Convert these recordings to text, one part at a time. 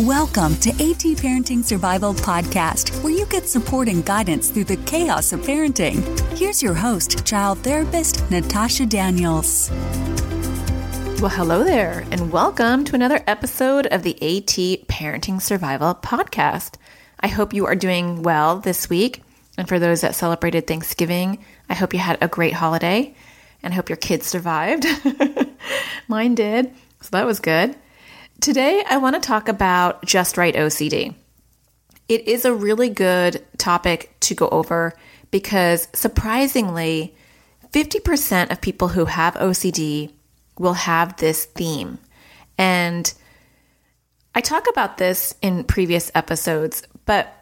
Welcome to AT Parenting Survival Podcast, where you get support and guidance through the chaos of parenting. Here's your host, child therapist Natasha Daniels. Well, hello there, and welcome to another episode of the AT Parenting Survival Podcast. I hope you are doing well this week. And for those that celebrated Thanksgiving, I hope you had a great holiday and hope your kids survived. Mine did, so that was good. Today, I want to talk about just right OCD. It is a really good topic to go over because surprisingly, 50% of people who have OCD will have this theme. And I talk about this in previous episodes, but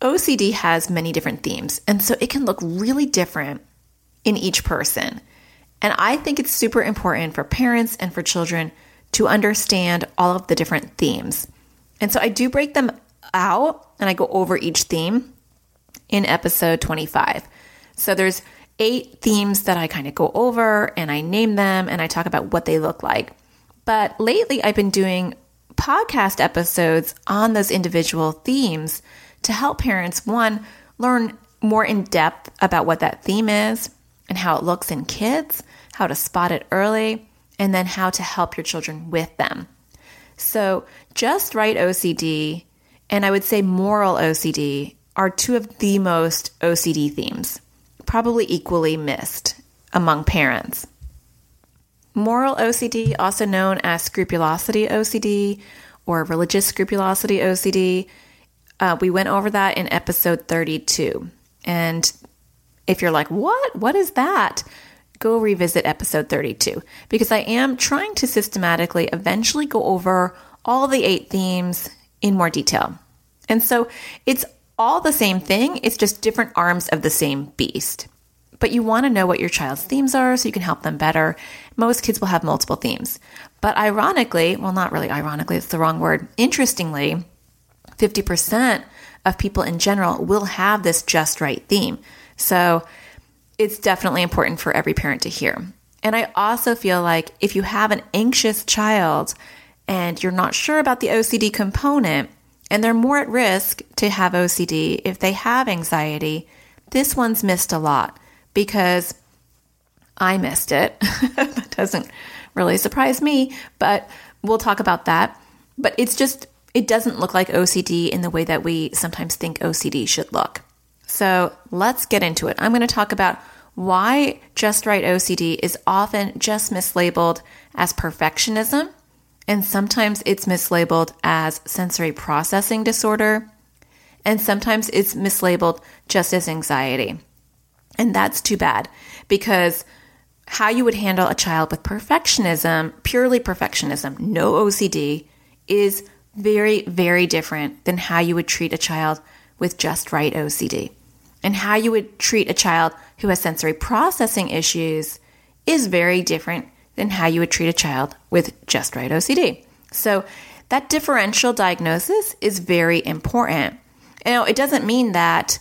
OCD has many different themes. And so it can look really different in each person. And I think it's super important for parents and for children to understand all of the different themes. And so I do break them out and I go over each theme in episode 25. So there's eight themes that I kind of go over and I name them and I talk about what they look like. But lately I've been doing podcast episodes on those individual themes to help parents one learn more in depth about what that theme is and how it looks in kids, how to spot it early, and then how to help your children with them. So, just right OCD and I would say moral OCD are two of the most OCD themes, probably equally missed among parents. Moral OCD, also known as scrupulosity OCD or religious scrupulosity OCD, uh, we went over that in episode 32. And if you're like, what? What is that? Go revisit episode 32 because I am trying to systematically eventually go over all the eight themes in more detail. And so it's all the same thing, it's just different arms of the same beast. But you want to know what your child's themes are so you can help them better. Most kids will have multiple themes. But ironically, well, not really ironically, it's the wrong word. Interestingly, 50% of people in general will have this just right theme. So it's definitely important for every parent to hear. And I also feel like if you have an anxious child and you're not sure about the OCD component, and they're more at risk to have OCD if they have anxiety, this one's missed a lot because I missed it. that doesn't really surprise me, but we'll talk about that. But it's just, it doesn't look like OCD in the way that we sometimes think OCD should look. So let's get into it. I'm going to talk about why just right OCD is often just mislabeled as perfectionism, and sometimes it's mislabeled as sensory processing disorder, and sometimes it's mislabeled just as anxiety. And that's too bad because how you would handle a child with perfectionism, purely perfectionism, no OCD, is very, very different than how you would treat a child with just right OCD and how you would treat a child who has sensory processing issues is very different than how you would treat a child with just right OCD. So, that differential diagnosis is very important. Know, it doesn't mean that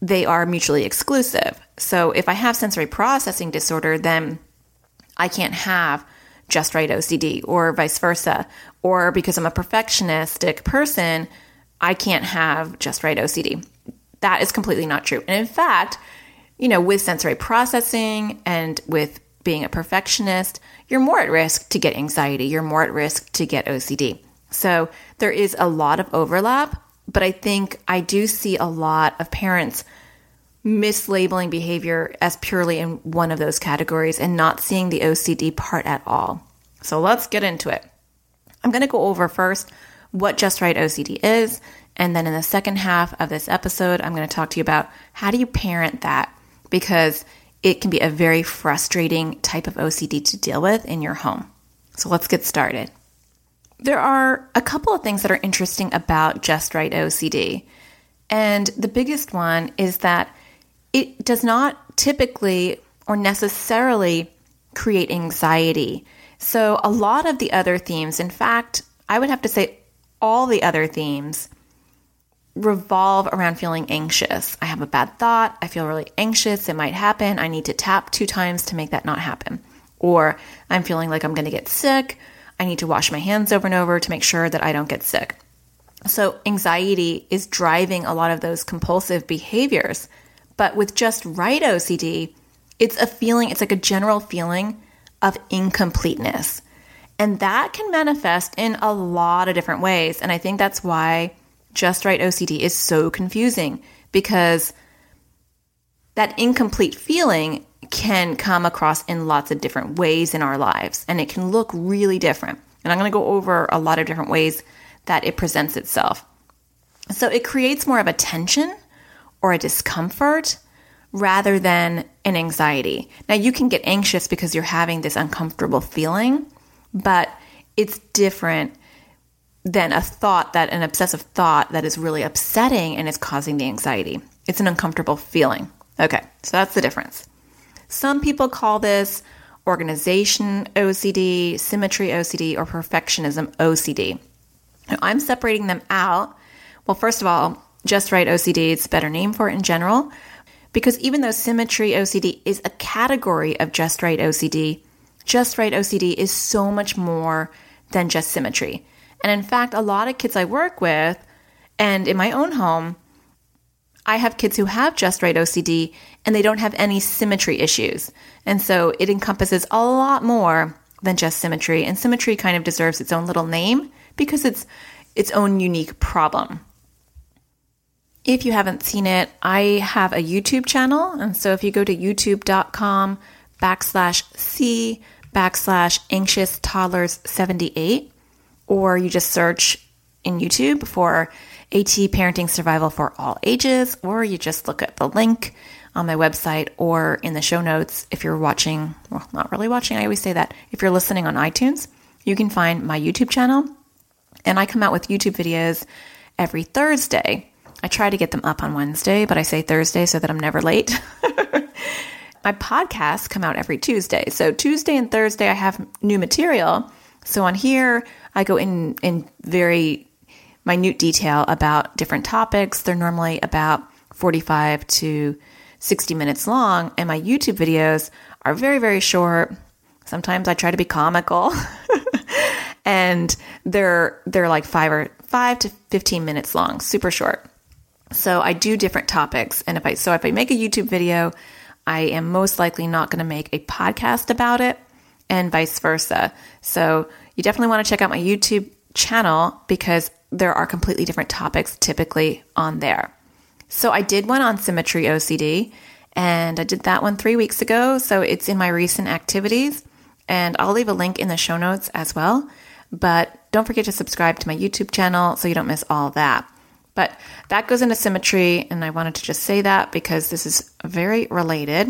they are mutually exclusive. So, if I have sensory processing disorder, then I can't have just right OCD or vice versa. Or because I'm a perfectionistic person, I can't have just right OCD. That is completely not true. And in fact, you know, with sensory processing and with being a perfectionist, you're more at risk to get anxiety, you're more at risk to get OCD. So there is a lot of overlap, but I think I do see a lot of parents mislabeling behavior as purely in one of those categories and not seeing the OCD part at all. So let's get into it. I'm going to go over first what just right OCD is and then in the second half of this episode, I'm going to talk to you about how do you parent that because it can be a very frustrating type of OCD to deal with in your home. So let's get started. There are a couple of things that are interesting about Just Right OCD. And the biggest one is that it does not typically or necessarily create anxiety. So, a lot of the other themes, in fact, I would have to say all the other themes revolve around feeling anxious. I have a bad thought. I feel really anxious. It might happen. I need to tap two times to make that not happen. Or I'm feeling like I'm going to get sick. I need to wash my hands over and over to make sure that I don't get sick. So, anxiety is driving a lot of those compulsive behaviors. But with just right OCD, it's a feeling, it's like a general feeling of incompleteness. And that can manifest in a lot of different ways. And I think that's why just right OCD is so confusing because that incomplete feeling can come across in lots of different ways in our lives and it can look really different. And I'm going to go over a lot of different ways that it presents itself. So it creates more of a tension or a discomfort rather than an anxiety. Now, you can get anxious because you're having this uncomfortable feeling, but it's different than a thought that an obsessive thought that is really upsetting and is causing the anxiety. It's an uncomfortable feeling. Okay, so that's the difference. Some people call this organization OCD, symmetry OCD, or perfectionism OCD. Now, I'm separating them out. Well, first of all, just right OCD, it's a better name for it in general, because even though symmetry OCD is a category of just right OCD, just right OCD is so much more than just symmetry. And in fact, a lot of kids I work with, and in my own home, I have kids who have just right OCD and they don't have any symmetry issues. And so it encompasses a lot more than just symmetry. And symmetry kind of deserves its own little name because it's its own unique problem. If you haven't seen it, I have a YouTube channel. And so if you go to youtube.com backslash C backslash anxious toddlers 78, or you just search in YouTube for AT Parenting Survival for All Ages, or you just look at the link on my website or in the show notes if you're watching, well, not really watching, I always say that. If you're listening on iTunes, you can find my YouTube channel. And I come out with YouTube videos every Thursday. I try to get them up on Wednesday, but I say Thursday so that I'm never late. my podcasts come out every Tuesday. So Tuesday and Thursday, I have new material. So on here, I go in in very minute detail about different topics. They're normally about 45 to 60 minutes long, and my YouTube videos are very, very short. Sometimes I try to be comical. and they're they're like 5 or 5 to 15 minutes long, super short. So I do different topics and if I so if I make a YouTube video, I am most likely not going to make a podcast about it and vice versa. So you definitely want to check out my YouTube channel because there are completely different topics typically on there. So I did one on symmetry OCD and I did that one three weeks ago. So it's in my recent activities and I'll leave a link in the show notes as well. But don't forget to subscribe to my YouTube channel so you don't miss all that. But that goes into symmetry, and I wanted to just say that because this is very related.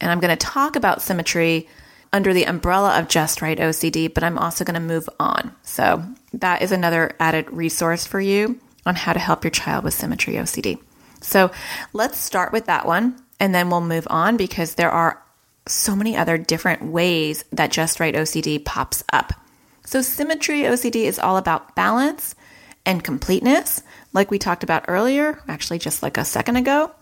And I'm going to talk about symmetry under the umbrella of Just Right OCD, but I'm also going to move on. So that is another added resource for you on how to help your child with symmetry OCD. So let's start with that one and then we'll move on because there are so many other different ways that Just Right OCD pops up. So, symmetry OCD is all about balance and completeness, like we talked about earlier, actually, just like a second ago.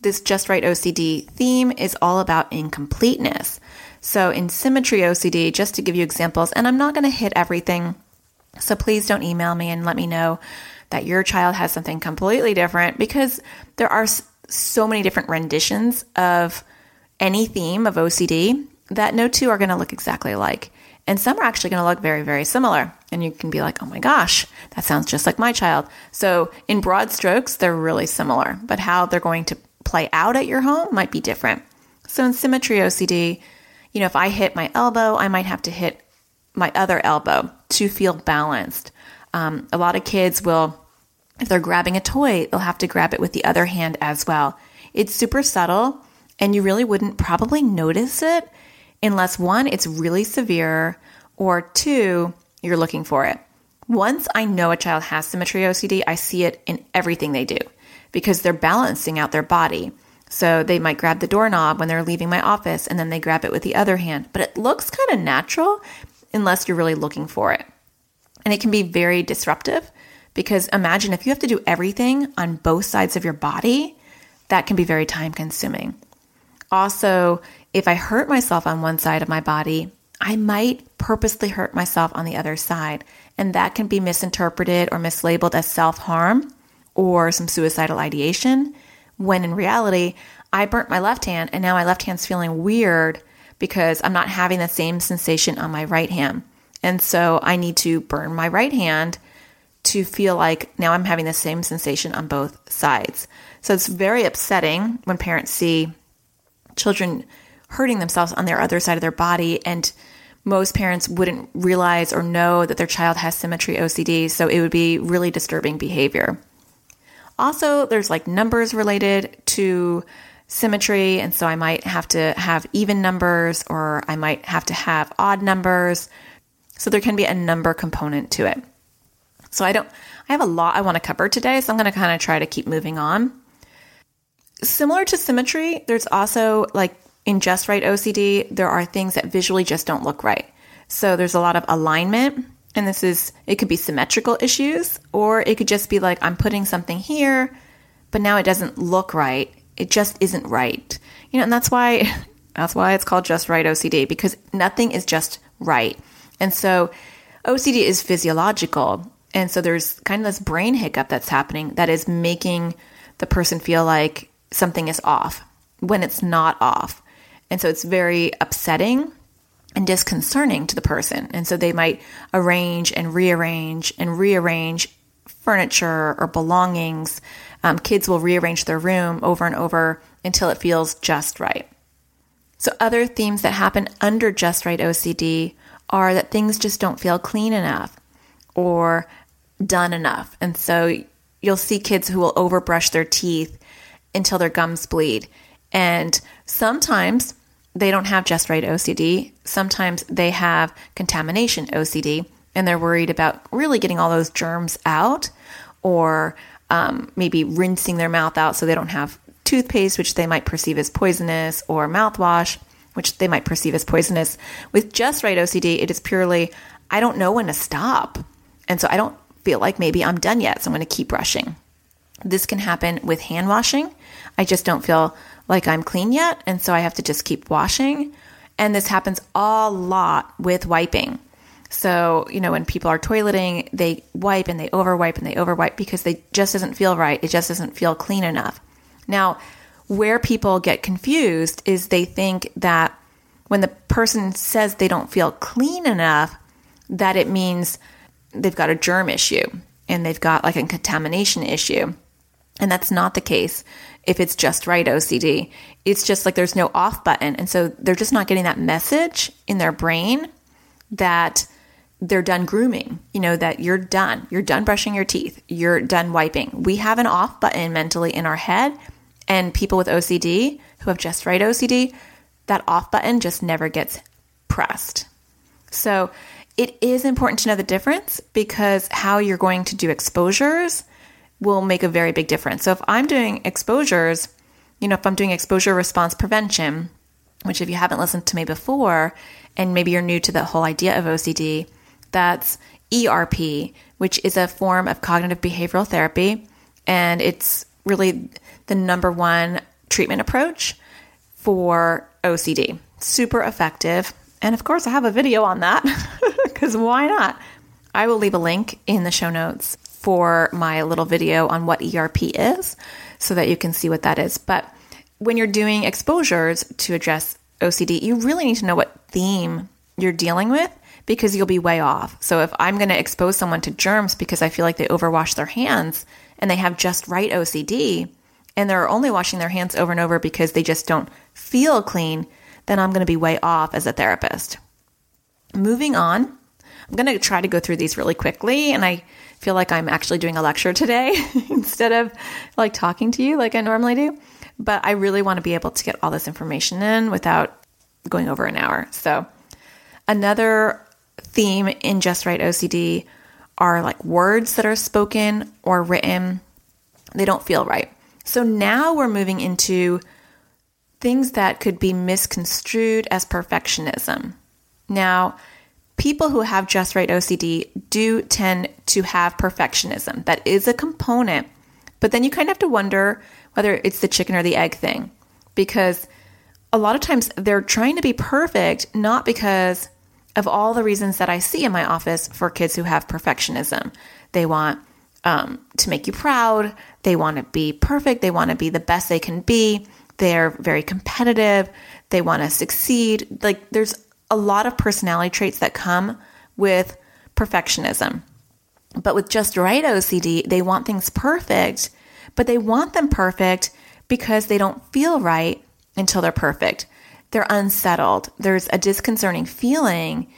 This Just Right OCD theme is all about incompleteness. So, in symmetry OCD, just to give you examples, and I'm not going to hit everything, so please don't email me and let me know that your child has something completely different because there are so many different renditions of any theme of OCD that no two are going to look exactly alike. And some are actually going to look very, very similar. And you can be like, oh my gosh, that sounds just like my child. So, in broad strokes, they're really similar, but how they're going to play out at your home might be different. So, in symmetry OCD, you know, if I hit my elbow, I might have to hit my other elbow to feel balanced. Um, a lot of kids will, if they're grabbing a toy, they'll have to grab it with the other hand as well. It's super subtle, and you really wouldn't probably notice it unless one, it's really severe, or two, you're looking for it. Once I know a child has symmetry OCD, I see it in everything they do because they're balancing out their body. So they might grab the doorknob when they're leaving my office and then they grab it with the other hand. But it looks kind of natural unless you're really looking for it. And it can be very disruptive because imagine if you have to do everything on both sides of your body, that can be very time consuming. Also, if I hurt myself on one side of my body, I might purposely hurt myself on the other side. and that can be misinterpreted or mislabeled as self harm or some suicidal ideation, when in reality, I burnt my left hand and now my left hand's feeling weird because I'm not having the same sensation on my right hand. And so I need to burn my right hand to feel like now I'm having the same sensation on both sides. So it's very upsetting when parents see children hurting themselves on their other side of their body and most parents wouldn't realize or know that their child has symmetry OCD, so it would be really disturbing behavior. Also, there's like numbers related to symmetry, and so I might have to have even numbers or I might have to have odd numbers. So there can be a number component to it. So I don't I have a lot I want to cover today, so I'm going to kind of try to keep moving on. Similar to symmetry, there's also like in just right OCD, there are things that visually just don't look right. So there's a lot of alignment, and this is, it could be symmetrical issues, or it could just be like, I'm putting something here, but now it doesn't look right. It just isn't right. You know, and that's why, that's why it's called just right OCD, because nothing is just right. And so OCD is physiological. And so there's kind of this brain hiccup that's happening that is making the person feel like something is off when it's not off. And so it's very upsetting and disconcerting to the person. And so they might arrange and rearrange and rearrange furniture or belongings. Um, kids will rearrange their room over and over until it feels just right. So, other themes that happen under just right OCD are that things just don't feel clean enough or done enough. And so you'll see kids who will overbrush their teeth until their gums bleed. And sometimes they don't have just right OCD. Sometimes they have contamination OCD and they're worried about really getting all those germs out or um, maybe rinsing their mouth out so they don't have toothpaste, which they might perceive as poisonous, or mouthwash, which they might perceive as poisonous. With just right OCD, it is purely, I don't know when to stop. And so I don't feel like maybe I'm done yet, so I'm going to keep brushing. This can happen with hand washing. I just don't feel like I'm clean yet, and so I have to just keep washing. And this happens a lot with wiping. So, you know, when people are toileting, they wipe and they overwipe and they overwipe because they just doesn't feel right. It just doesn't feel clean enough. Now, where people get confused is they think that when the person says they don't feel clean enough, that it means they've got a germ issue and they've got like a contamination issue. And that's not the case if it's just right OCD. It's just like there's no off button. And so they're just not getting that message in their brain that they're done grooming, you know, that you're done. You're done brushing your teeth. You're done wiping. We have an off button mentally in our head. And people with OCD who have just right OCD, that off button just never gets pressed. So it is important to know the difference because how you're going to do exposures will make a very big difference. So if I'm doing exposures, you know, if I'm doing exposure response prevention, which if you haven't listened to me before, and maybe you're new to the whole idea of OCD, that's ERP, which is a form of cognitive behavioral therapy. And it's really the number one treatment approach for OCD. Super effective. And of course, I have a video on that because why not? I will leave a link in the show notes for my little video on what ERP is so that you can see what that is. But when you're doing exposures to address OCD, you really need to know what theme you're dealing with because you'll be way off. So if I'm going to expose someone to germs because I feel like they overwash their hands and they have just right OCD and they're only washing their hands over and over because they just don't feel clean, then I'm going to be way off as a therapist. Moving on, I'm going to try to go through these really quickly and I feel like I'm actually doing a lecture today instead of like talking to you like I normally do. But I really want to be able to get all this information in without going over an hour. So, another theme in Just Right OCD are like words that are spoken or written, they don't feel right. So now we're moving into things that could be misconstrued as perfectionism. Now, people who have just right OCD do tend to have perfectionism. That is a component. But then you kind of have to wonder whether it's the chicken or the egg thing because a lot of times they're trying to be perfect not because of all the reasons that I see in my office for kids who have perfectionism. They want um, to make you proud, they want to be perfect, they want to be the best they can be, they're very competitive, they want to succeed. Like, there's a lot of personality traits that come with perfectionism. But with just right OCD, they want things perfect, but they want them perfect because they don't feel right until they're perfect. They're unsettled. There's a disconcerting feeling.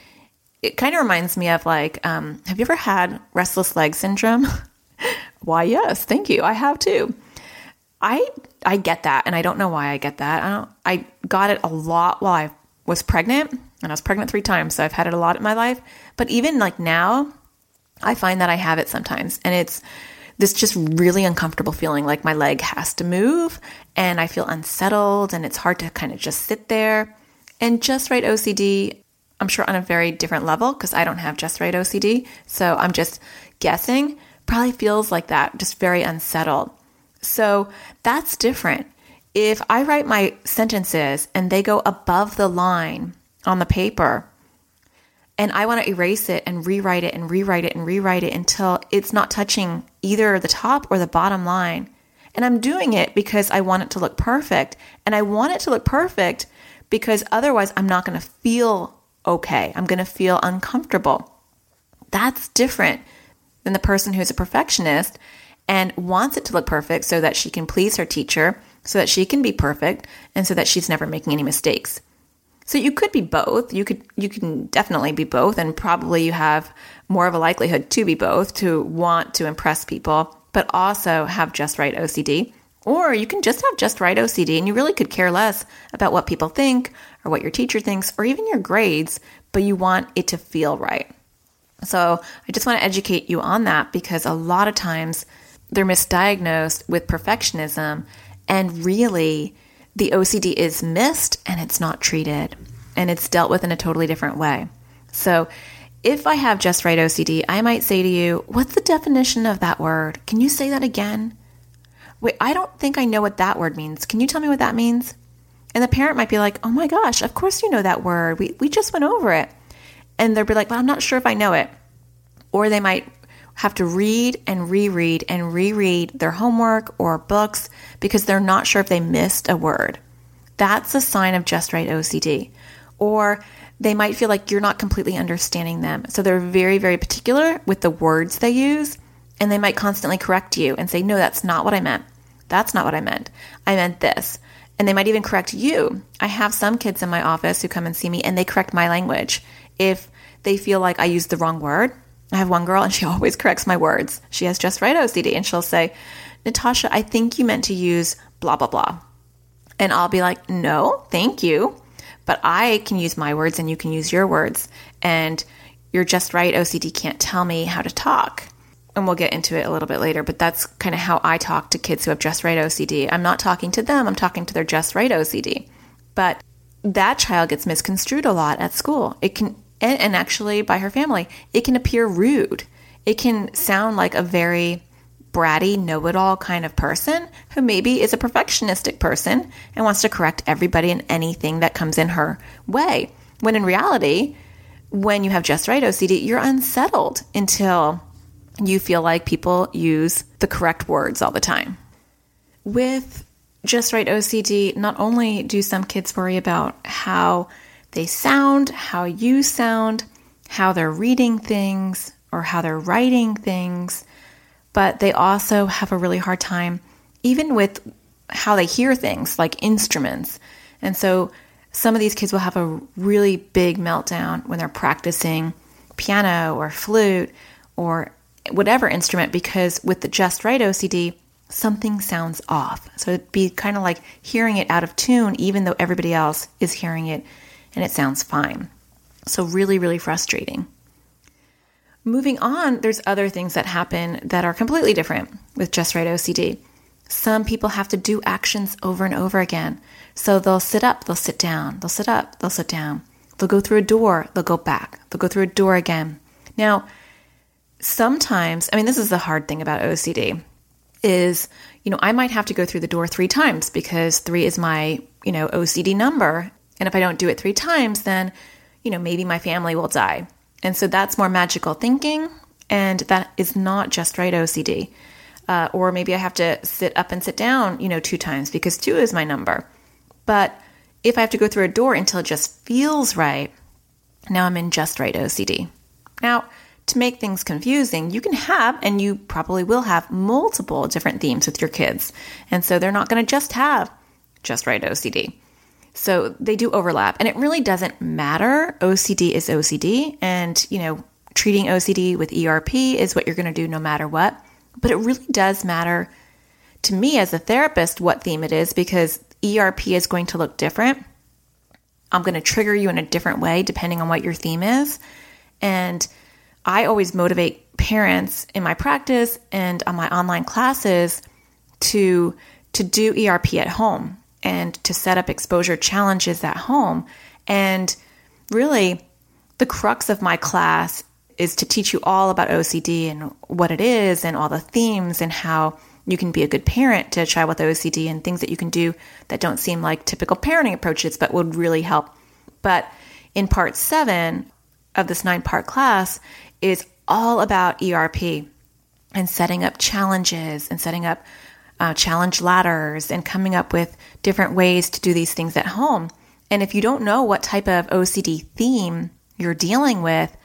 It kind of reminds me of like, um, have you ever had restless leg syndrome? why, yes, thank you. I have too. I I get that, and I don't know why I get that. I don't. I got it a lot while I was pregnant, and I was pregnant three times, so I've had it a lot in my life. But even like now, I find that I have it sometimes, and it's this just really uncomfortable feeling like my leg has to move, and I feel unsettled, and it's hard to kind of just sit there. And just right OCD, I'm sure on a very different level because I don't have just right OCD, so I'm just guessing. Probably feels like that, just very unsettled. So that's different. If I write my sentences and they go above the line on the paper, and I want to erase it and rewrite it and rewrite it and rewrite it until it's not touching either the top or the bottom line. And I'm doing it because I want it to look perfect. And I want it to look perfect because otherwise I'm not going to feel okay. I'm going to feel uncomfortable. That's different than the person who's a perfectionist and wants it to look perfect so that she can please her teacher, so that she can be perfect, and so that she's never making any mistakes. So you could be both. You could you can definitely be both and probably you have more of a likelihood to be both to want to impress people but also have just right OCD. Or you can just have just right OCD and you really could care less about what people think or what your teacher thinks or even your grades, but you want it to feel right. So I just want to educate you on that because a lot of times they're misdiagnosed with perfectionism, and really the OCD is missed and it's not treated, and it's dealt with in a totally different way. So, if I have just right OCD, I might say to you, What's the definition of that word? Can you say that again? Wait, I don't think I know what that word means. Can you tell me what that means? And the parent might be like, Oh my gosh, of course you know that word. We, we just went over it. And they'll be like, Well, I'm not sure if I know it. Or they might have to read and reread and reread their homework or books because they're not sure if they missed a word. That's a sign of just right OCD. Or they might feel like you're not completely understanding them. So they're very, very particular with the words they use, and they might constantly correct you and say, No, that's not what I meant. That's not what I meant. I meant this. And they might even correct you. I have some kids in my office who come and see me and they correct my language. If they feel like I used the wrong word, I have one girl and she always corrects my words. She has just right OCD and she'll say, Natasha, I think you meant to use blah, blah, blah. And I'll be like, no, thank you. But I can use my words and you can use your words. And you're just right. OCD can't tell me how to talk. And we'll get into it a little bit later, but that's kind of how I talk to kids who have just right OCD. I'm not talking to them, I'm talking to their just right OCD. But that child gets misconstrued a lot at school. It can and, and actually by her family, it can appear rude. It can sound like a very bratty, know it all kind of person who maybe is a perfectionistic person and wants to correct everybody and anything that comes in her way. When in reality, when you have just right OCD, you're unsettled until you feel like people use the correct words all the time. With just right OCD, not only do some kids worry about how they sound, how you sound, how they're reading things or how they're writing things, but they also have a really hard time even with how they hear things like instruments. And so some of these kids will have a really big meltdown when they're practicing piano or flute or whatever instrument because with the just right OCD, something sounds off. So it'd be kind of like hearing it out of tune, even though everybody else is hearing it and it sounds fine. So, really, really frustrating. Moving on, there's other things that happen that are completely different with just right OCD. Some people have to do actions over and over again. So they'll sit up, they'll sit down, they'll sit up, they'll sit down. They'll go through a door, they'll go back, they'll go through a door again. Now, sometimes, I mean, this is the hard thing about OCD is, you know, I might have to go through the door three times because three is my, you know, OCD number. And if I don't do it three times, then, you know, maybe my family will die. And so that's more magical thinking. And that is not just right OCD. Uh, or maybe I have to sit up and sit down, you know, two times because two is my number. But if I have to go through a door until it just feels right, now I'm in just right OCD. Now, to make things confusing, you can have, and you probably will have, multiple different themes with your kids. And so they're not going to just have just right OCD. So they do overlap, and it really doesn't matter. OCD is OCD, and you know, treating OCD with ERP is what you're going to do no matter what. But it really does matter to me as a therapist what theme it is because ERP is going to look different. I'm going to trigger you in a different way depending on what your theme is. And I always motivate parents in my practice and on my online classes to to do ERP at home and to set up exposure challenges at home. And really the crux of my class is to teach you all about OCD and what it is and all the themes and how you can be a good parent to a child with OCD and things that you can do that don't seem like typical parenting approaches but would really help. But in part seven of this nine part class is all about ERP and setting up challenges and setting up uh, challenge ladders and coming up with different ways to do these things at home. And if you don't know what type of OCD theme you're dealing with,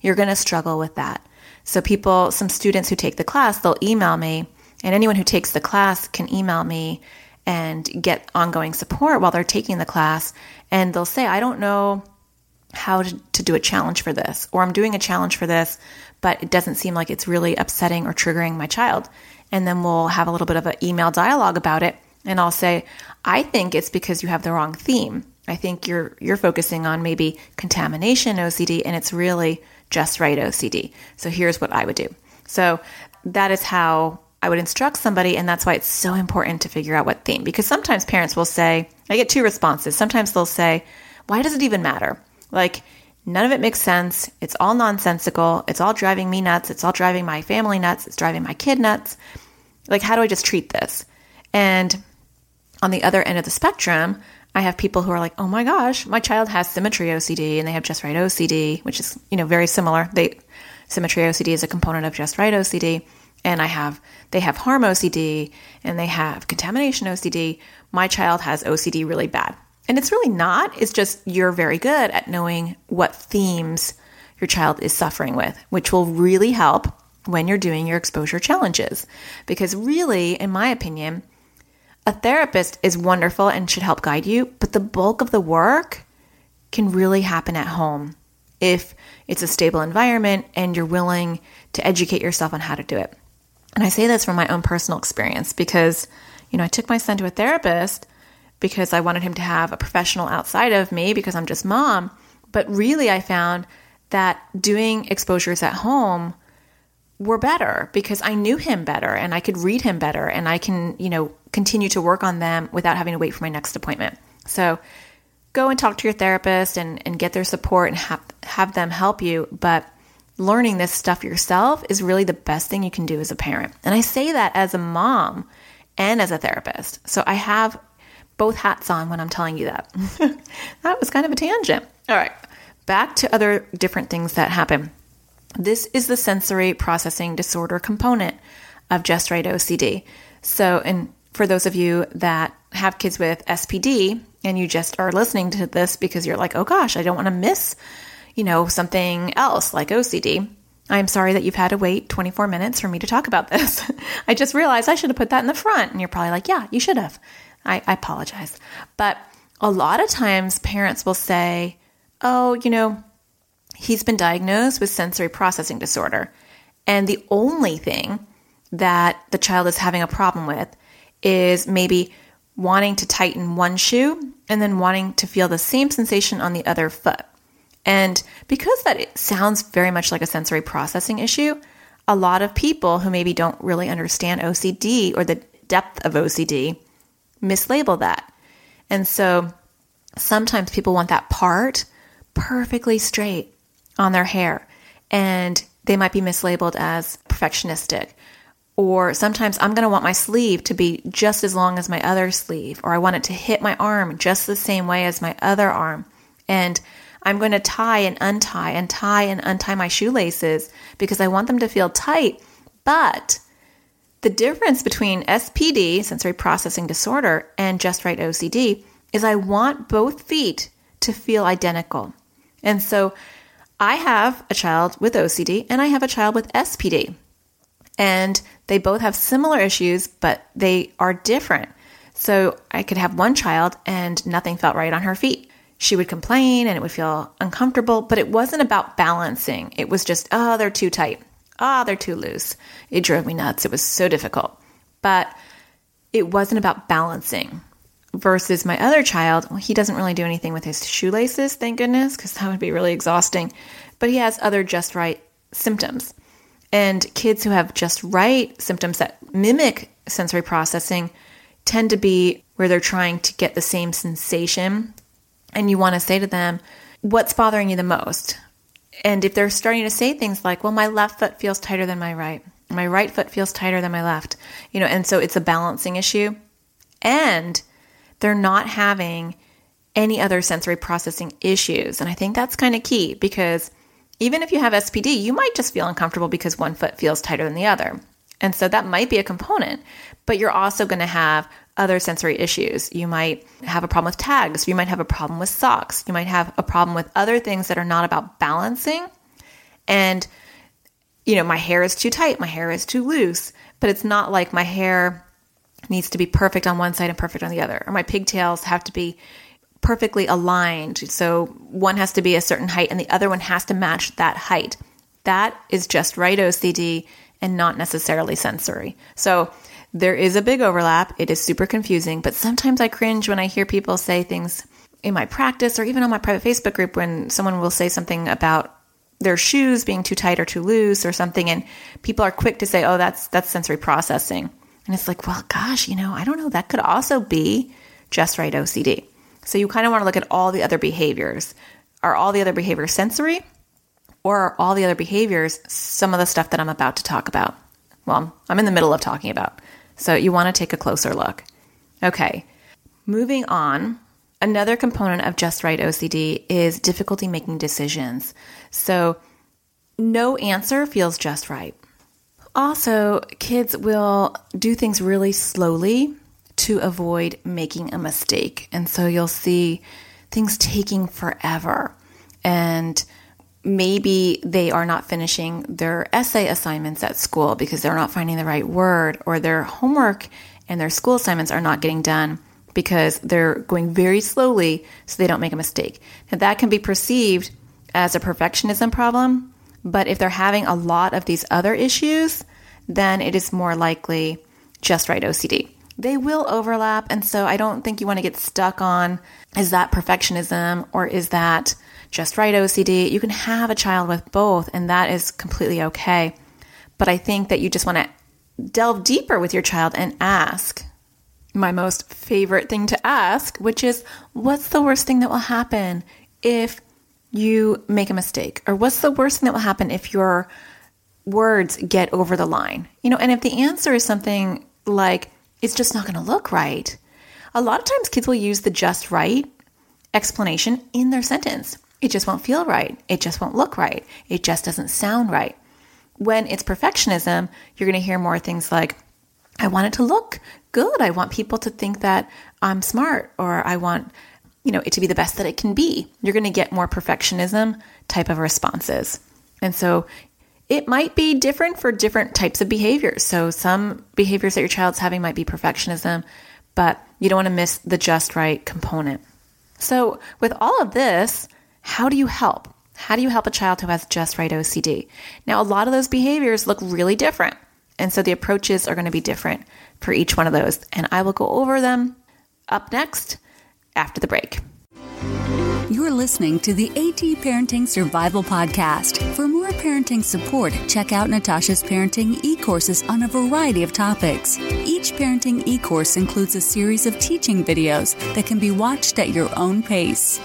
you're going to struggle with that. So, people, some students who take the class, they'll email me and anyone who takes the class can email me and get ongoing support while they're taking the class. And they'll say, I don't know how to, to, do a challenge for this, or I'm doing a challenge for this, but it doesn't seem like it's really upsetting or triggering my child. And then we'll have a little bit of an email dialogue about it. And I'll say, I think it's because you have the wrong theme. I think you're you're focusing on maybe contamination OCD and it's really just right OCD. So here's what I would do. So that is how I would instruct somebody, and that's why it's so important to figure out what theme. Because sometimes parents will say, I get two responses. Sometimes they'll say, Why does it even matter? Like, none of it makes sense. It's all nonsensical. It's all driving me nuts. It's all driving my family nuts. It's driving my kid nuts. Like, how do I just treat this? And on the other end of the spectrum, I have people who are like, oh my gosh, my child has symmetry OCD and they have just right OCD, which is, you know, very similar. They symmetry OCD is a component of just right OCD and I have they have harm OCD and they have contamination OCD. My child has OCD really bad. And it's really not. It's just you're very good at knowing what themes your child is suffering with, which will really help when you're doing your exposure challenges. Because really, in my opinion, a therapist is wonderful and should help guide you, but the bulk of the work can really happen at home if it's a stable environment and you're willing to educate yourself on how to do it. And I say this from my own personal experience because, you know, I took my son to a therapist because I wanted him to have a professional outside of me because I'm just mom. But really, I found that doing exposures at home were better because I knew him better and I could read him better and I can, you know, continue to work on them without having to wait for my next appointment. So go and talk to your therapist and, and get their support and have, have them help you. But learning this stuff yourself is really the best thing you can do as a parent. And I say that as a mom and as a therapist. So I have both hats on when I'm telling you that. that was kind of a tangent. All right, back to other different things that happen. This is the sensory processing disorder component of Just Right OCD. So, and for those of you that have kids with SPD and you just are listening to this because you're like, oh gosh, I don't want to miss you know, something else like OCD. I'm sorry that you've had to wait 24 minutes for me to talk about this. I just realized I should have put that in the front. And you're probably like, yeah, you should have. I, I apologize. But a lot of times parents will say, oh, you know, he's been diagnosed with sensory processing disorder. And the only thing that the child is having a problem with is maybe wanting to tighten one shoe and then wanting to feel the same sensation on the other foot. And because that sounds very much like a sensory processing issue, a lot of people who maybe don't really understand OCD or the depth of OCD mislabel that. And so sometimes people want that part perfectly straight on their hair, and they might be mislabeled as perfectionistic. Or sometimes I'm going to want my sleeve to be just as long as my other sleeve, or I want it to hit my arm just the same way as my other arm. And I'm going to tie and untie and tie and untie my shoelaces because I want them to feel tight. But the difference between SPD, sensory processing disorder, and just right OCD is I want both feet to feel identical. And so I have a child with OCD and I have a child with SPD. And they both have similar issues, but they are different. So I could have one child and nothing felt right on her feet. She would complain and it would feel uncomfortable, but it wasn't about balancing. It was just, oh, they're too tight. Ah, oh, they're too loose. It drove me nuts. It was so difficult. But it wasn't about balancing. Versus my other child, well, he doesn't really do anything with his shoelaces, thank goodness, because that would be really exhausting. But he has other just right symptoms. And kids who have just right symptoms that mimic sensory processing tend to be where they're trying to get the same sensation. And you want to say to them, What's bothering you the most? And if they're starting to say things like, well, my left foot feels tighter than my right, my right foot feels tighter than my left, you know, and so it's a balancing issue. And they're not having any other sensory processing issues. And I think that's kind of key because even if you have SPD, you might just feel uncomfortable because one foot feels tighter than the other. And so that might be a component, but you're also going to have other sensory issues. You might have a problem with tags. You might have a problem with socks. You might have a problem with other things that are not about balancing. And, you know, my hair is too tight, my hair is too loose, but it's not like my hair needs to be perfect on one side and perfect on the other, or my pigtails have to be perfectly aligned. So one has to be a certain height and the other one has to match that height. That is just right OCD and not necessarily sensory. So there is a big overlap. It is super confusing, but sometimes I cringe when I hear people say things in my practice or even on my private Facebook group when someone will say something about their shoes being too tight or too loose or something and people are quick to say, "Oh, that's that's sensory processing." And it's like, "Well, gosh, you know, I don't know, that could also be just right OCD." So you kind of want to look at all the other behaviors. Are all the other behaviors sensory or are all the other behaviors some of the stuff that I'm about to talk about? Well, I'm in the middle of talking about. So you want to take a closer look. Okay, moving on. Another component of just right OCD is difficulty making decisions. So no answer feels just right. Also, kids will do things really slowly to avoid making a mistake. And so you'll see things taking forever. And maybe they are not finishing their essay assignments at school because they're not finding the right word, or their homework and their school assignments are not getting done because they're going very slowly so they don't make a mistake. Now, that can be perceived as a perfectionism problem, but if they're having a lot of these other issues, then it is more likely just right OCD. They will overlap, and so I don't think you want to get stuck on is that perfectionism or is that just right OCD. You can have a child with both, and that is completely okay. But I think that you just want to delve deeper with your child and ask my most favorite thing to ask, which is what's the worst thing that will happen if you make a mistake? Or what's the worst thing that will happen if your words get over the line? You know, and if the answer is something like, it's just not going to look right, a lot of times kids will use the just right explanation in their sentence. It just won't feel right. It just won't look right. It just doesn't sound right. When it's perfectionism, you're going to hear more things like, I want it to look good. I want people to think that I'm smart or I want, you know, it to be the best that it can be. You're going to get more perfectionism type of responses. And so it might be different for different types of behaviors. So some behaviors that your child's having might be perfectionism, but you don't want to miss the just right component. So with all of this, how do you help? How do you help a child who has just right OCD? Now, a lot of those behaviors look really different. And so the approaches are going to be different for each one of those. And I will go over them up next after the break. You're listening to the AT Parenting Survival Podcast. For more parenting support, check out Natasha's parenting e courses on a variety of topics. Each parenting e course includes a series of teaching videos that can be watched at your own pace.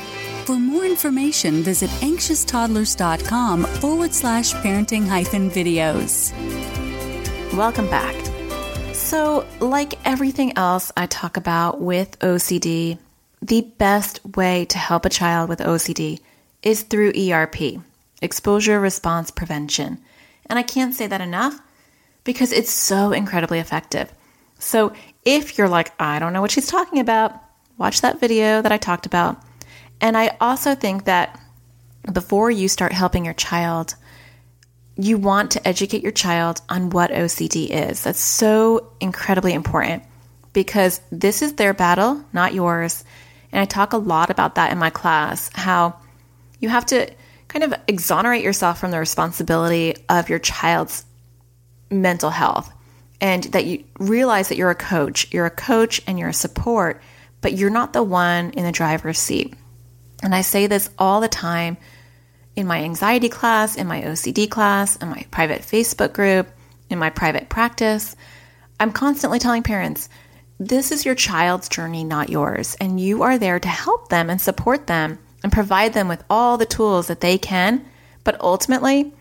For more information, visit anxioustoddlers.com forward slash parenting hyphen videos. Welcome back. So, like everything else I talk about with OCD, the best way to help a child with OCD is through ERP, exposure response prevention. And I can't say that enough because it's so incredibly effective. So if you're like, I don't know what she's talking about, watch that video that I talked about. And I also think that before you start helping your child, you want to educate your child on what OCD is. That's so incredibly important because this is their battle, not yours. And I talk a lot about that in my class how you have to kind of exonerate yourself from the responsibility of your child's mental health and that you realize that you're a coach. You're a coach and you're a support, but you're not the one in the driver's seat. And I say this all the time in my anxiety class, in my OCD class, in my private Facebook group, in my private practice. I'm constantly telling parents, this is your child's journey, not yours. And you are there to help them and support them and provide them with all the tools that they can. But ultimately,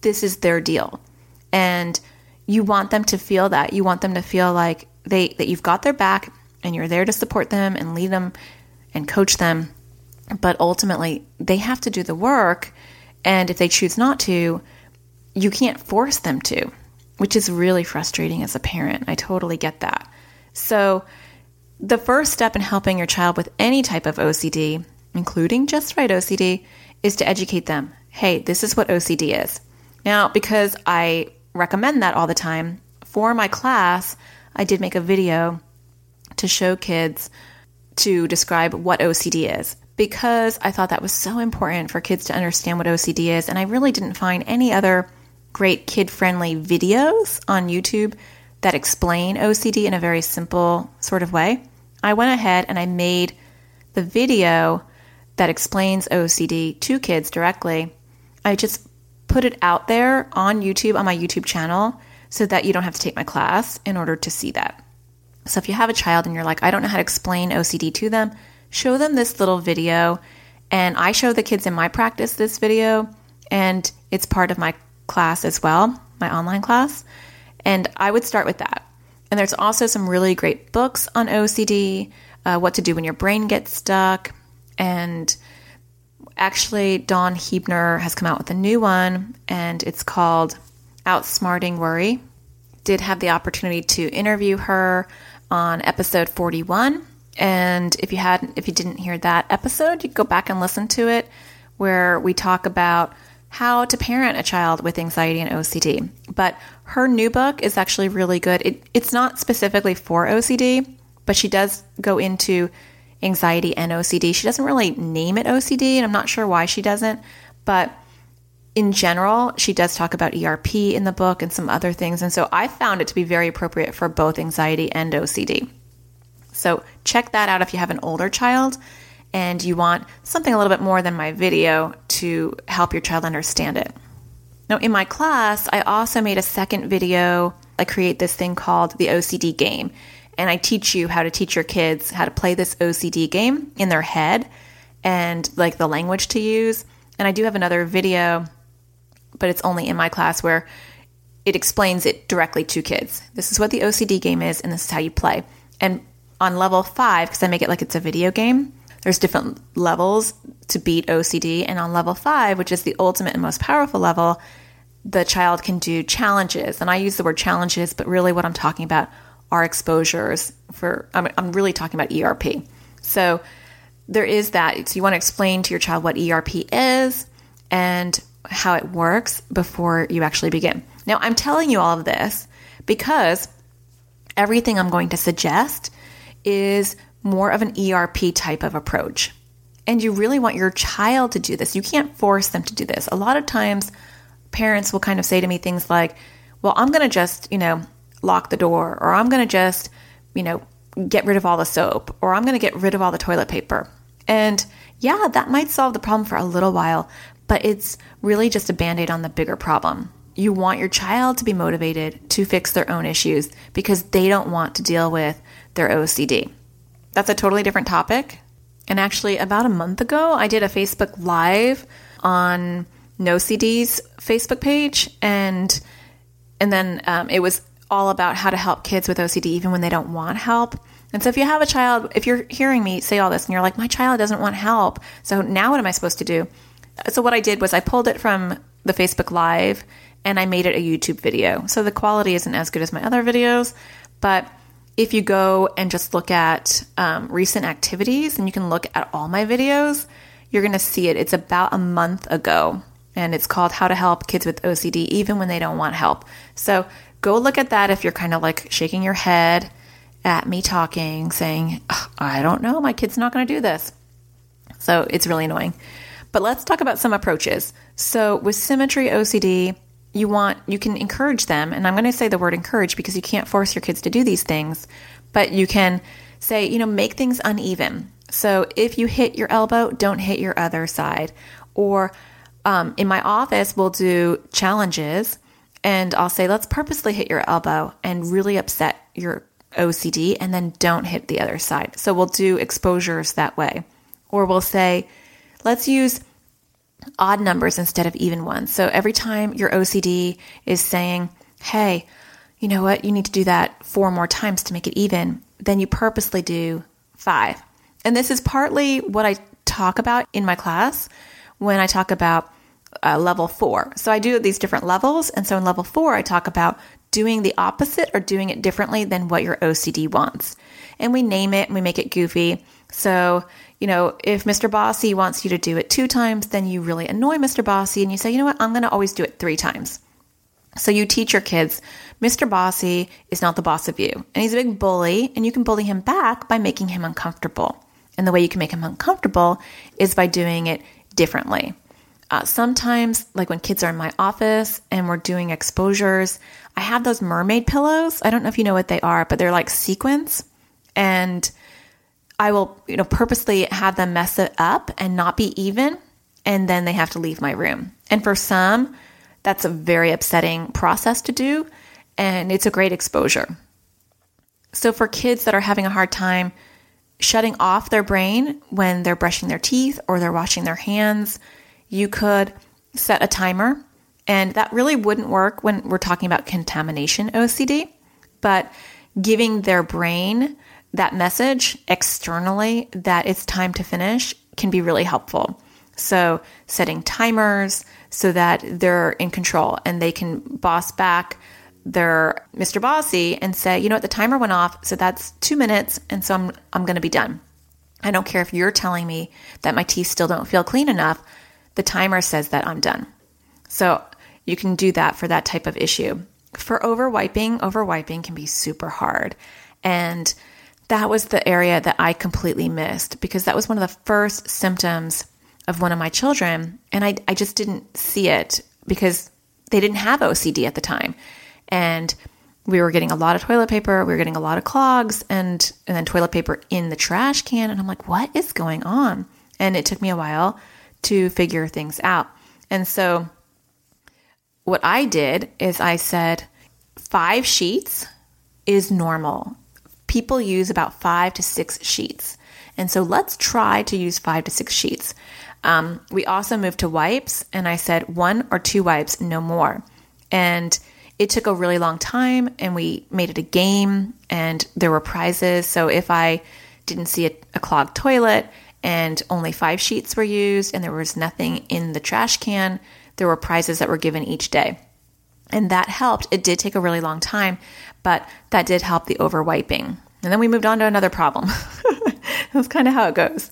this is their deal. And you want them to feel that. You want them to feel like they that you've got their back and you're there to support them and lead them and coach them. But ultimately, they have to do the work. And if they choose not to, you can't force them to, which is really frustrating as a parent. I totally get that. So, the first step in helping your child with any type of OCD, including just right OCD, is to educate them. Hey, this is what OCD is. Now, because I recommend that all the time. For my class, I did make a video to show kids to describe what OCD is because I thought that was so important for kids to understand what OCD is. And I really didn't find any other great kid friendly videos on YouTube that explain OCD in a very simple sort of way. I went ahead and I made the video that explains OCD to kids directly. I just put it out there on YouTube, on my YouTube channel, so that you don't have to take my class in order to see that. So if you have a child and you're like, I don't know how to explain OCD to them, show them this little video. And I show the kids in my practice this video, and it's part of my class as well, my online class. And I would start with that. And there's also some really great books on OCD, uh, what to do when your brain gets stuck, and Actually, Dawn Huebner has come out with a new one, and it's called Outsmarting Worry. Did have the opportunity to interview her on episode 41. And if you hadn't, if you didn't hear that episode, you go back and listen to it where we talk about how to parent a child with anxiety and OCD. But her new book is actually really good. It, it's not specifically for OCD, but she does go into anxiety and OCD. She doesn't really name it OCD, and I'm not sure why she doesn't, but in general, she does talk about ERP in the book and some other things. And so I found it to be very appropriate for both anxiety and OCD. So check that out if you have an older child and you want something a little bit more than my video to help your child understand it. Now, in my class, I also made a second video. I create this thing called the OCD game and I teach you how to teach your kids how to play this OCD game in their head and like the language to use. And I do have another video, but it's only in my class where it explains it directly to kids. This is what the OCD game is, and this is how you play. And on level five, because I make it like it's a video game, there's different levels to beat OCD. And on level five, which is the ultimate and most powerful level, the child can do challenges. And I use the word challenges, but really what I'm talking about are exposures for I'm, I'm really talking about ERP. So there is that. So you want to explain to your child what ERP is and how it works before you actually begin. Now, I'm telling you all of this because everything I'm going to suggest is more of an ERP type of approach. And you really want your child to do this. You can't force them to do this. A lot of times, parents will kind of say to me things like, Well, I'm going to just, you know, lock the door, or I'm going to just, you know, get rid of all the soap, or I'm going to get rid of all the toilet paper. And yeah, that might solve the problem for a little while, but it's really just a band aid on the bigger problem. You want your child to be motivated to fix their own issues because they don't want to deal with their OCD. That's a totally different topic. And actually, about a month ago, I did a Facebook Live on NoCD's Facebook page, and and then um, it was all about how to help kids with OCD even when they don't want help. And so if you have a child, if you're hearing me say all this and you're like, my child doesn't want help, so now what am I supposed to do? So what I did was I pulled it from the Facebook Live and I made it a YouTube video. So the quality isn't as good as my other videos, but if you go and just look at um, recent activities and you can look at all my videos, you're going to see it. It's about a month ago and it's called How to Help Kids with OCD Even When They Don't Want Help. So go look at that if you're kind of like shaking your head at me talking, saying, I don't know, my kid's not going to do this. So it's really annoying. But let's talk about some approaches. So with symmetry OCD, you want you can encourage them and i'm going to say the word encourage because you can't force your kids to do these things but you can say you know make things uneven. So if you hit your elbow don't hit your other side. Or um, in my office we'll do challenges and i'll say let's purposely hit your elbow and really upset your ocd and then don't hit the other side. So we'll do exposures that way. Or we'll say let's use odd numbers instead of even ones. So every time your OCD is saying, hey, you know what, you need to do that four more times to make it even, then you purposely do five. And this is partly what I talk about in my class when I talk about uh, level four. So I do these different levels. And so in level four, I talk about doing the opposite or doing it differently than what your OCD wants. And we name it and we make it goofy. So you know, if Mr. Bossy wants you to do it two times, then you really annoy Mr. Bossy and you say, you know what, I'm going to always do it three times. So you teach your kids, Mr. Bossy is not the boss of you. And he's a big bully, and you can bully him back by making him uncomfortable. And the way you can make him uncomfortable is by doing it differently. Uh, sometimes, like when kids are in my office and we're doing exposures, I have those mermaid pillows. I don't know if you know what they are, but they're like sequins. And I will, you know, purposely have them mess it up and not be even, and then they have to leave my room. And for some, that's a very upsetting process to do, and it's a great exposure. So for kids that are having a hard time shutting off their brain when they're brushing their teeth or they're washing their hands, you could set a timer. And that really wouldn't work when we're talking about contamination OCD, but giving their brain that message externally that it's time to finish can be really helpful. So, setting timers so that they're in control and they can boss back their Mr. Bossy and say, you know what, the timer went off, so that's two minutes, and so I'm, I'm going to be done. I don't care if you're telling me that my teeth still don't feel clean enough, the timer says that I'm done. So, you can do that for that type of issue. For over wiping, over wiping can be super hard. And that was the area that I completely missed because that was one of the first symptoms of one of my children. And I, I just didn't see it because they didn't have OCD at the time. And we were getting a lot of toilet paper, we were getting a lot of clogs and and then toilet paper in the trash can and I'm like, "What is going on?" And it took me a while to figure things out. And so what I did is I said 5 sheets is normal people use about five to six sheets. And so let's try to use five to six sheets. Um, we also moved to wipes, and I said one or two wipes, no more. And it took a really long time, and we made it a game, and there were prizes. So if I didn't see a, a clogged toilet and only five sheets were used, and there was nothing in the trash can, there were prizes that were given each day. And that helped. It did take a really long time, but that did help the over wiping. And then we moved on to another problem. That's kind of how it goes.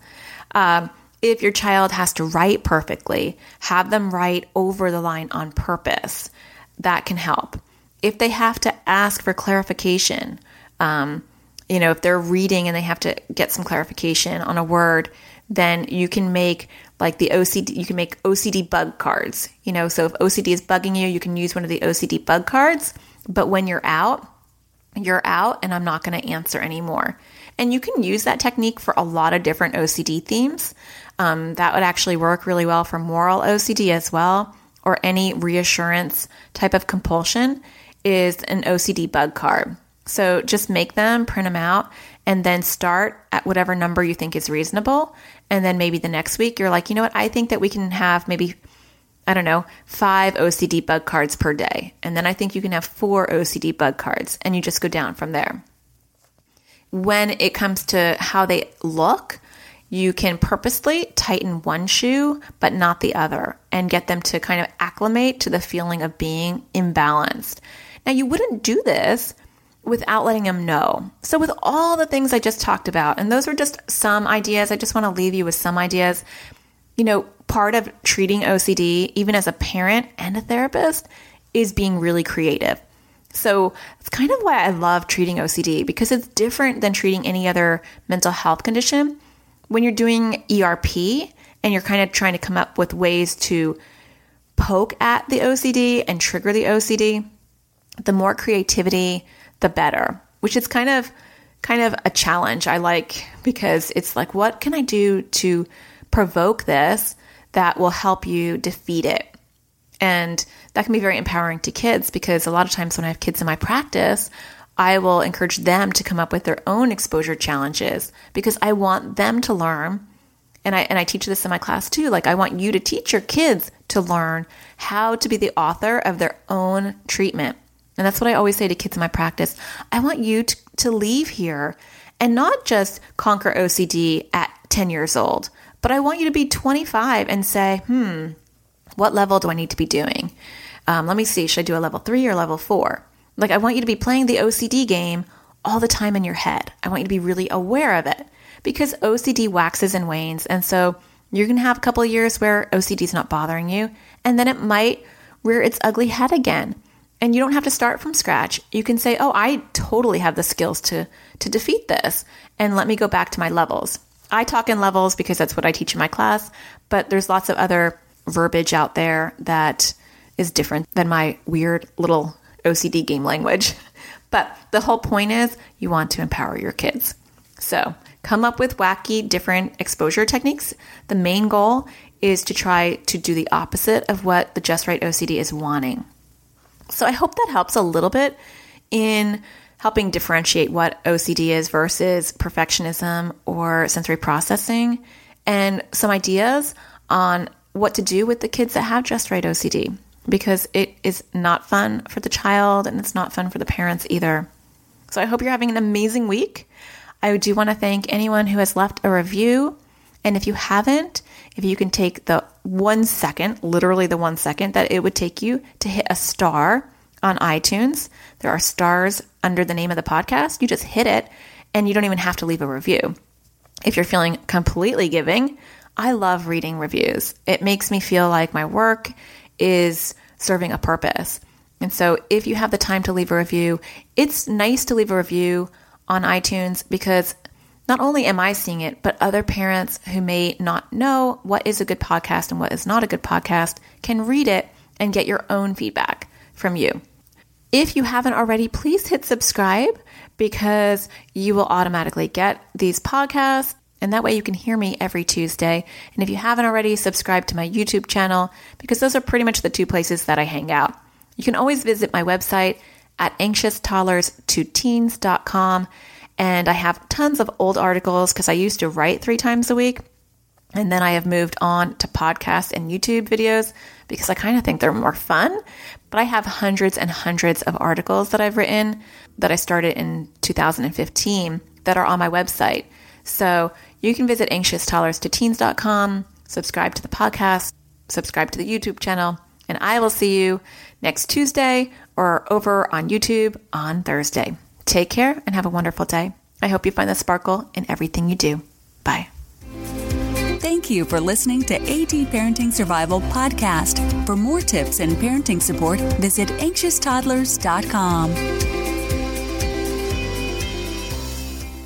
Um, if your child has to write perfectly, have them write over the line on purpose. That can help. If they have to ask for clarification, um, you know, if they're reading and they have to get some clarification on a word, then you can make like the OCD, you can make OCD bug cards. You know, so if OCD is bugging you, you can use one of the OCD bug cards. But when you're out, you're out and I'm not going to answer anymore. And you can use that technique for a lot of different OCD themes. Um, that would actually work really well for moral OCD as well, or any reassurance type of compulsion is an OCD bug card. So just make them, print them out, and then start at whatever number you think is reasonable. And then maybe the next week you're like, you know what, I think that we can have maybe, I don't know, five OCD bug cards per day. And then I think you can have four OCD bug cards, and you just go down from there. When it comes to how they look, you can purposely tighten one shoe but not the other and get them to kind of acclimate to the feeling of being imbalanced. Now, you wouldn't do this without letting them know. So, with all the things I just talked about, and those are just some ideas, I just want to leave you with some ideas. You know, part of treating OCD, even as a parent and a therapist, is being really creative. So, it's kind of why I love treating OCD because it's different than treating any other mental health condition. When you're doing ERP and you're kind of trying to come up with ways to poke at the OCD and trigger the OCD, the more creativity, the better, which is kind of kind of a challenge I like because it's like what can I do to provoke this that will help you defeat it? And that can be very empowering to kids because a lot of times when I have kids in my practice, I will encourage them to come up with their own exposure challenges because I want them to learn. And I, and I teach this in my class too. Like, I want you to teach your kids to learn how to be the author of their own treatment. And that's what I always say to kids in my practice. I want you to, to leave here and not just conquer OCD at 10 years old, but I want you to be 25 and say, hmm, what level do I need to be doing? Um, let me see, should I do a level three or level four? Like, I want you to be playing the OCD game all the time in your head. I want you to be really aware of it because OCD waxes and wanes. And so you're going to have a couple of years where OCD is not bothering you, and then it might rear its ugly head again. And you don't have to start from scratch. You can say, "Oh, I totally have the skills to to defeat this." And let me go back to my levels. I talk in levels because that's what I teach in my class, but there's lots of other verbiage out there that is different than my weird little OCD game language. But the whole point is you want to empower your kids. So come up with wacky, different exposure techniques. The main goal is to try to do the opposite of what the Just Right OCD is wanting. So I hope that helps a little bit in helping differentiate what OCD is versus perfectionism or sensory processing and some ideas on what to do with the kids that have just right OCD because it is not fun for the child and it's not fun for the parents either. So I hope you're having an amazing week. I do want to thank anyone who has left a review. And if you haven't, if you can take the one second, literally the one second that it would take you to hit a star on iTunes, there are stars under the name of the podcast. You just hit it and you don't even have to leave a review. If you're feeling completely giving, I love reading reviews. It makes me feel like my work is serving a purpose. And so if you have the time to leave a review, it's nice to leave a review on iTunes because not only am I seeing it, but other parents who may not know what is a good podcast and what is not a good podcast can read it and get your own feedback from you. If you haven't already, please hit subscribe because you will automatically get these podcasts and that way you can hear me every Tuesday. And if you haven't already, subscribe to my YouTube channel because those are pretty much the two places that I hang out. You can always visit my website at anxioustoddlers2teens.com. And I have tons of old articles because I used to write three times a week. And then I have moved on to podcasts and YouTube videos because I kind of think they're more fun. But I have hundreds and hundreds of articles that I've written that I started in 2015 that are on my website. So you can visit anxioustoddlers2teens.com, subscribe to the podcast, subscribe to the YouTube channel, and I will see you next Tuesday or over on YouTube on Thursday. Take care and have a wonderful day. I hope you find the sparkle in everything you do. Bye. Thank you for listening to AT Parenting Survival Podcast. For more tips and parenting support, visit anxioustoddlers.com.